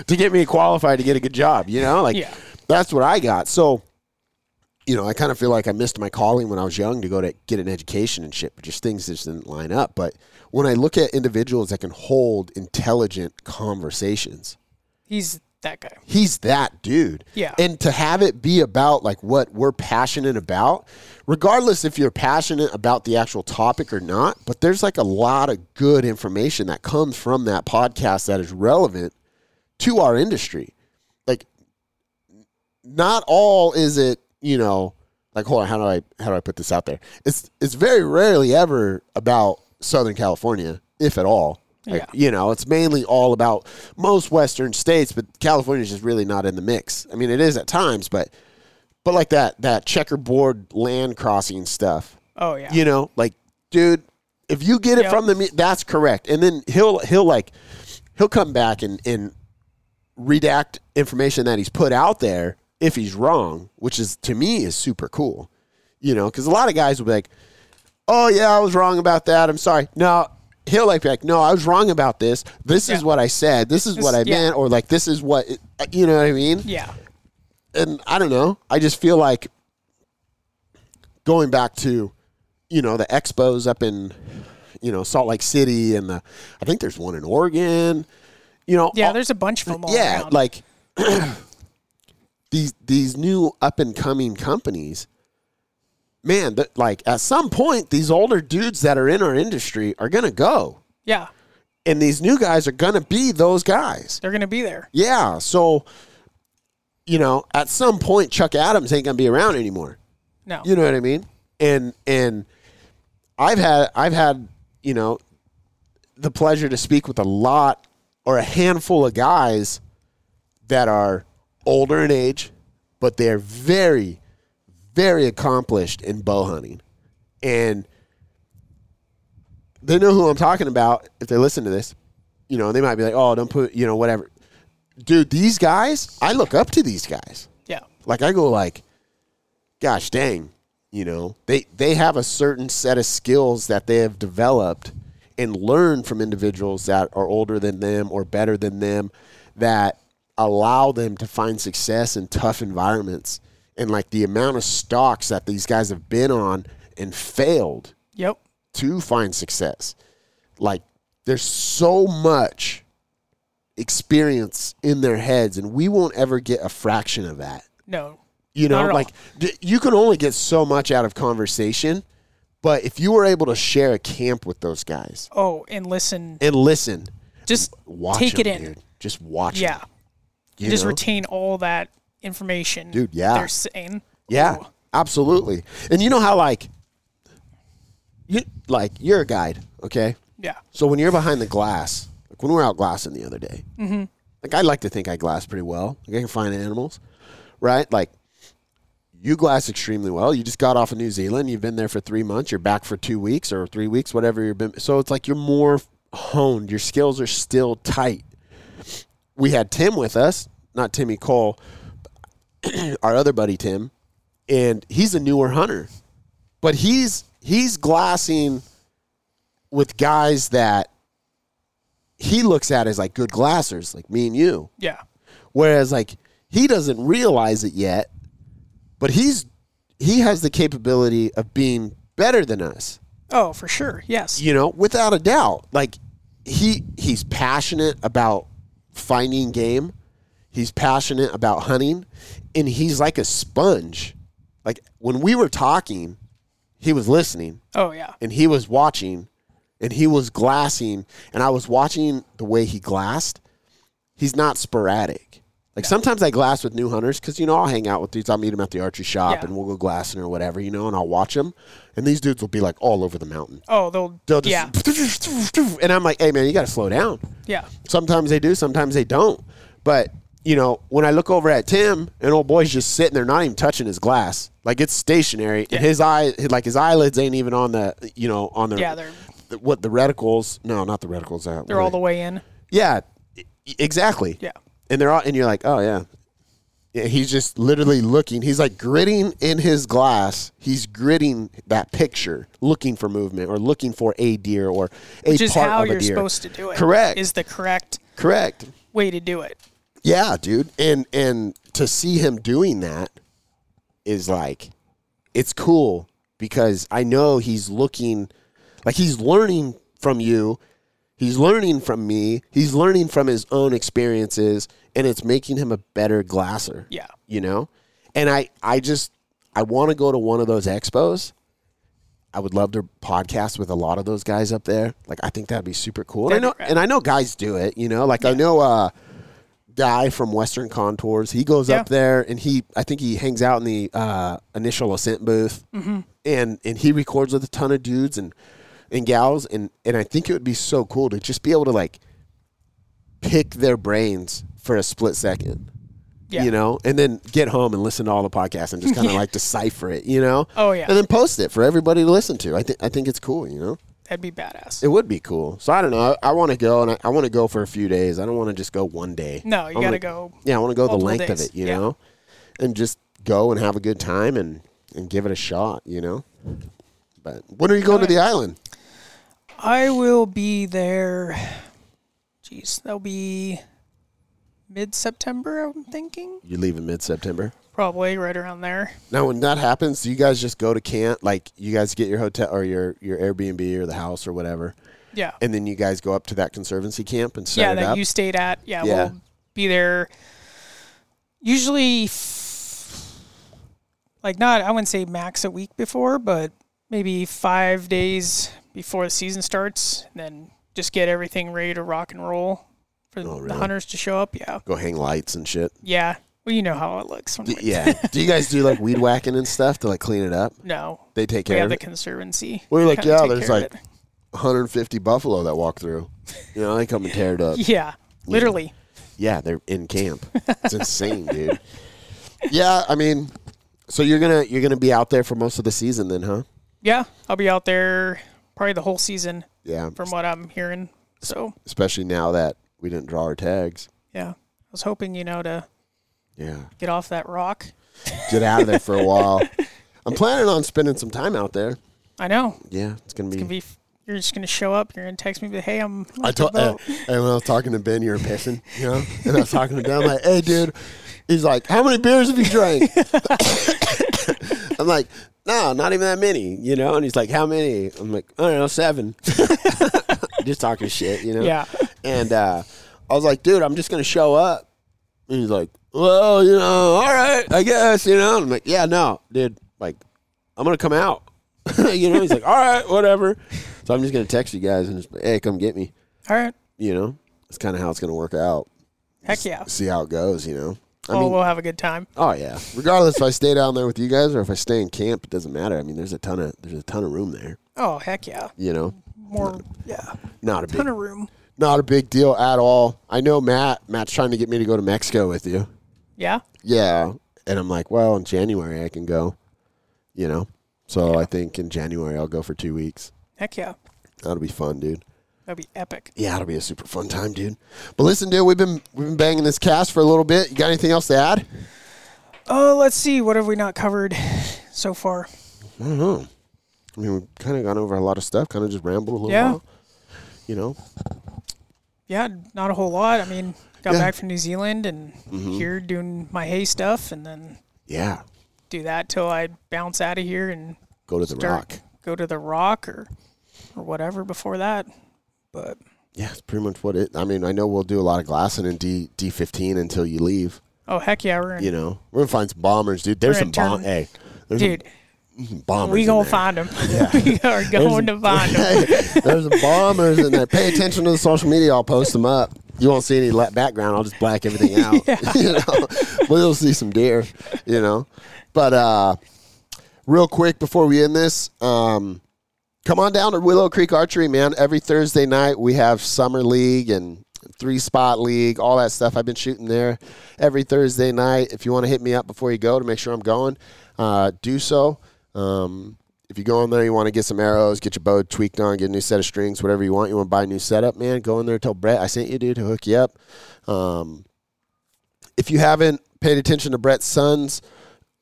to get me qualified to get a good job. You know, like
Yeah.
that's what I got. So, you know, I kind of feel like I missed my calling when I was young to go to get an education and shit, but just things just didn't line up. But when I look at individuals that can hold intelligent conversations,
He's that guy.
he's that dude.
Yeah.
And to have it be about like what we're passionate about, regardless if you're passionate about the actual topic or not, but there's like a lot of good information that comes from that podcast that is relevant to our industry. Like not all is it, you know, like hold on, how do I how do I put this out there? It's it's very rarely ever about Southern California, if at all.
Yeah.
Uh, you know, it's mainly all about most Western states, but California's just really not in the mix. I mean, it is at times, but but like that that checkerboard land crossing stuff.
Oh yeah.
You know, like, dude, if you get it
Yep.
from the that's correct. And then he'll he'll like he'll come back and and redact information that he's put out there if he's wrong, which is to me is super cool. You know, because a lot of guys will be like, "Oh yeah, I was wrong about that. I'm sorry." No, he'll like be like, "No, I was wrong about this. This is
Yeah.
what I said. This is what I
yeah.
meant," or like, "This is what it, uh, you know what I mean."
yeah.
and I don't know. I just feel like going back to, you know, the expos up in, you know, Salt Lake City and the, I think there's one in Oregon. You know,
Yeah.
all-
There's a bunch of them all
yeah,
around.
like these these new up and coming companies. Man, that like at some point, these older dudes that are in our industry are gonna go,
yeah.
and these new guys are gonna be those guys.
They're gonna be there.
Yeah, so you know, at some point Chuck Adams ain't gonna be around anymore.
No.
You know what I mean? And and I've had I've had, you know, the pleasure to speak with a lot or a handful of guys that are older in age, but they're very, very accomplished in bow hunting. And they know who I'm talking about if they listen to this. You know, they might be like, oh, don't put, you know, whatever. Dude, these guys, I look up to these guys.
Yeah.
Like I go like, gosh dang, you know, they they have a certain set of skills that they have developed and learned from individuals that are older than them or better than them that allow them to find success in tough environments. And like the amount of stocks that these guys have been on and failed
Yep.
to find success. Like there's so much experience in their heads and we won't ever get a fraction of that.
No.
You know, like d- you can only get so much out of conversation, but if you were able to share a camp with those guys
Oh, and listen.
and listen,
Just
watch
take it in.
dude. Just watch.
Yeah.
them,
just
know?
retain all that information.
Dude, yeah.
They're saying.
Yeah,
Oh,
absolutely. And you know how like you like you're a guide, okay?
yeah.
So when you're behind the glass, like when we were out glassing the other day, mm-hmm. like I like to think I glass pretty well. Like I can find animals, right? Like you glass extremely well. You just got off of New Zealand. You've been there for three months. You're back for two weeks or three weeks, whatever you've been. So it's like you're more honed. Your skills are still tight. We had Tim with us, not Timmy Cole, our other buddy Tim, and he's a newer hunter, but he's he's glassing with guys that he looks at as like good glassers, like me and you.
Yeah.
Whereas like he doesn't realize it yet, but he's he has the capability of being better than us.
Oh, for sure. Yes.
You know, without a doubt. Like he he's passionate about finding game. He's passionate about hunting and he's like a sponge. Like when we were talking, he was listening
Oh, yeah.
and he was watching and he was glassing and I was watching the way he glassed. He's not sporadic. Like sometimes I glass with new hunters because you know I'll hang out with dudes. I'll meet them at the archery shop
Yeah.
and we'll go glassing or whatever, you know, and I'll watch them. And these dudes will be like all over the mountain.
Oh, they'll.
They'll
yeah.
just and I'm like, hey man, you got to slow down.
Yeah.
Sometimes they do, sometimes they don't. But you know, when I look over at Tim, an old boy's just sitting there, not even touching his glass, like it's stationary, and his eye, like his eyelids ain't even on the, you know, on the,
Yeah, they're-
the- what the reticles? No, not the reticles. Uh,
They're all the way in.
yeah, exactly.
Yeah.
and they're all, and you're like, oh yeah. Yeah, he's just literally looking. He's like gridding in his glass. He's gridding that picture, looking for movement or looking for a deer or a
Which is
part
how
of a
you're
deer.
supposed to do it.
Correct.
Is the correct
Correct.
way to do it.
Yeah, dude. And and to see him doing that is like it's cool because I know he's looking like he's learning from you. He's learning from me. He's learning from his own experiences and it's making him a better glasser.
Yeah.
You know? And I I just I want to go to one of those expos. I would love to podcast with a lot of those guys up there. Like I think that'd be super cool. And I know and I know guys do it, you know? Like I know uh guy from Western Contours. He goes
Yeah.
up there and he, I think he hangs out in the uh, initial ascent booth,
Mm-hmm.
and and he records with a ton of dudes and and gals, and and I think it would be so cool to just be able to like pick their brains for a split second.
Yeah.
You know, and then get home and listen to all the podcasts and just kind of like decipher it, you know?
Oh, yeah.
And then post it for everybody to listen to. I think I think it's cool, you know?
That'd be badass.
It would be cool. So I don't know. I, I want to go and I, I want to go for a few days. I don't want to just go one day.
No, you got to go.
Yeah, I want to go the length
days.
of it, you
Yeah.
know, and just go and have a good time and and give it a shot, you know. But when are you going to the island?
I will be there. Jeez, that'll be mid September, I'm thinking.
You leave in mid September.
Probably right around there.
Now, when that happens, do you guys just go to camp? Like, you guys get your hotel or your your Airbnb or the house or whatever,
Yeah.
and then you guys go up to that conservancy camp and set
yeah, that
up.
you stayed at. Yeah,
Yeah.
we'll be there. Usually, f- like not, I wouldn't say max a week before, but maybe five days before the season starts. And then just get everything ready to rock and roll for
Oh,
the hunters to show up. Yeah,
go hang lights and shit.
yeah. Well, you know how it looks. When
D- yeah. do you guys do like weed whacking and stuff to like clean it up?
No,
They take care we
have
of
the
it.
conservancy.
We're like,
kinda
yeah,
take
there's
care of
like
it.
150 buffalo that walk through. You know, they come and tear it up.
Yeah, literally.
Yeah, they're in camp. It's insane, dude. Yeah, I mean, so you're gonna you're gonna be out there for most of the season then, huh?
Yeah, I'll be out there probably the whole season
Yeah,
from what I'm hearing. So
especially now that we didn't draw our tags.
yeah, I was hoping you know to
Yeah,
get off that rock.
get out of there for a while. I'm planning on spending some time out there.
I know.
Yeah, it's gonna be.
It's gonna be. You're just gonna show up. You're gonna text me, but hey, I'm.
I told, uh, and when I was talking to Ben, you were pissing, you know, and I was talking to Ben, I'm like, hey, dude, he's like, how many beers have you drank? I'm like, no, not even that many, you know, and he's like, how many? I'm like, I don't know, seven. just talking shit, you know.
Yeah.
And uh, I was like, dude, I'm just gonna show up. And he's like, well, you know, all right, I guess, you know. I'm like, yeah, no, dude, like, I'm gonna come out. you know, he's like, all right, whatever. So I'm just gonna text you guys and just, hey, come get me
All right.
you know it's kind of how it's going to work out
Heck yeah.
see how it goes you know i
oh,
mean
we'll have a good time.
oh yeah regardless if i stay down there with you guys or if i stay in camp it doesn't matter i mean there's a ton of there's a ton of room there
Oh, heck yeah.
you know
More. Yeah.
not a big
Ton of room.
not a big deal at all i know matt matt's trying to get me to go to mexico with you
Yeah.
yeah and i'm like well in january i can go you know so i think in january i'll go for two weeks
Heck yeah.
that'll be fun dude
That'd be epic.
yeah, it'll be a super fun time, dude. But listen, dude, we've been we've been banging this cast for a little bit. You got anything else to add?
Oh, let's see. What have we not covered so far?
I don't know. I mean, we've kind of gone over a lot of stuff. Kind of just rambled a little
Yeah.
while. You know.
Yeah, not a whole lot. I mean, got
Yeah.
back from New Zealand and mm-hmm. here doing my hay stuff, and then
Yeah.
do that till I bounce out of here and
Go to the
start
rock.
go to the rock or or whatever before that. But
Yeah, it's pretty much what it. I mean, I know we'll do a lot of glassing in D D fifteen until you leave.
oh heck yeah, we're in,
You know, we're gonna find some bombers, dude. There's some bomb. Hey, there's
dude.
some bombers.
We gonna find them. we are going to find them.
There's bombers in there. Pay attention to the social media. I'll post them up. You won't see any background. I'll just black everything out. you know, but you'll see some deer. You know, but uh, real quick before we end this, um, come on down to Willow Creek Archery, man. Every Thursday night we have summer league and three spot league, all that stuff. I've been shooting there every Thursday night. If you want to hit me up before you go to make sure I'm going, uh, do so. Um, if you go in there, you want to get some arrows, get your bow tweaked on, get a new set of strings, whatever you want. You want to buy a new setup, man. Go in there, tell Brett I sent you, dude, to hook you up. Um, if you haven't paid attention to Brett's son's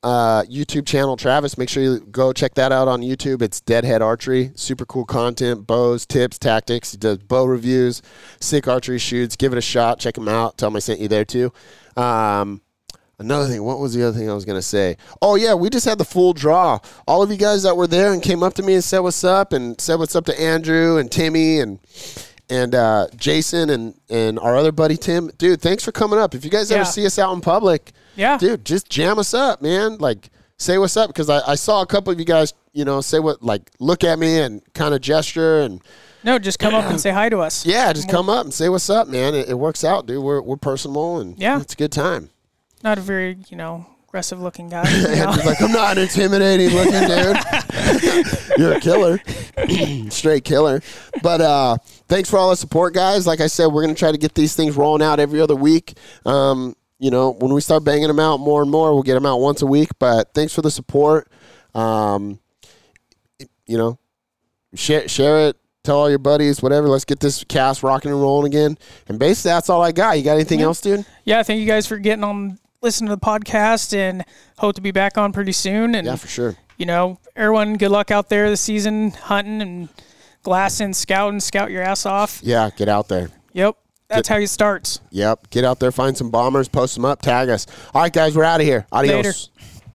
uh, YouTube channel, Travis, make sure you go check that out on YouTube. It's Deadhead Archery. Super cool content, bows, tips, tactics. He does bow reviews, sick archery shoots. Give it a shot. Check him out. Tell him I sent you there too. Um, Another thing, what was the other thing I was going to say? Oh, yeah, we just had the full draw. All of you guys that were there and came up to me and said what's up and said what's up to Andrew and Timmy and and uh, Jason and, and our other buddy Tim. Dude, thanks for coming up. If you guys
Yeah.
ever see us out in public,
Yeah.
dude, just jam us up, man. Like, say what's up because I, I saw a couple of you guys, you know, say what, like, look at me and kind of gesture and
No, just come up and say hi to us.
yeah, just come up and say what's up, man. It, it works out, dude. We're, we're personal and
Yeah.
it's a good time.
Not a very, you know, aggressive looking guy.
Andrew's like, I'm not intimidating looking, dude. You're a killer. Straight killer. But uh, thanks for all the support, guys. Like I said, we're going to try to get these things rolling out every other week. Um, you know, when we start banging them out more and more, we'll get them out once a week. But thanks for the support. Um, you know, share, share it. Tell all your buddies, whatever. Let's get this cast rocking and rolling again. And basically, that's all I got. You got anything else, dude?
yeah, thank you guys for getting on, listening to the podcast, and hope to be back on pretty soon. And
Yeah, for sure.
you know, everyone, good luck out there this season, hunting and glassing, scouting, scout your ass off.
Yeah, get out there.
Yep, that's how it starts.
Yep. Get out there, find some bombers, post them up, tag us. All right, guys, we're out of here. Adios.
Later.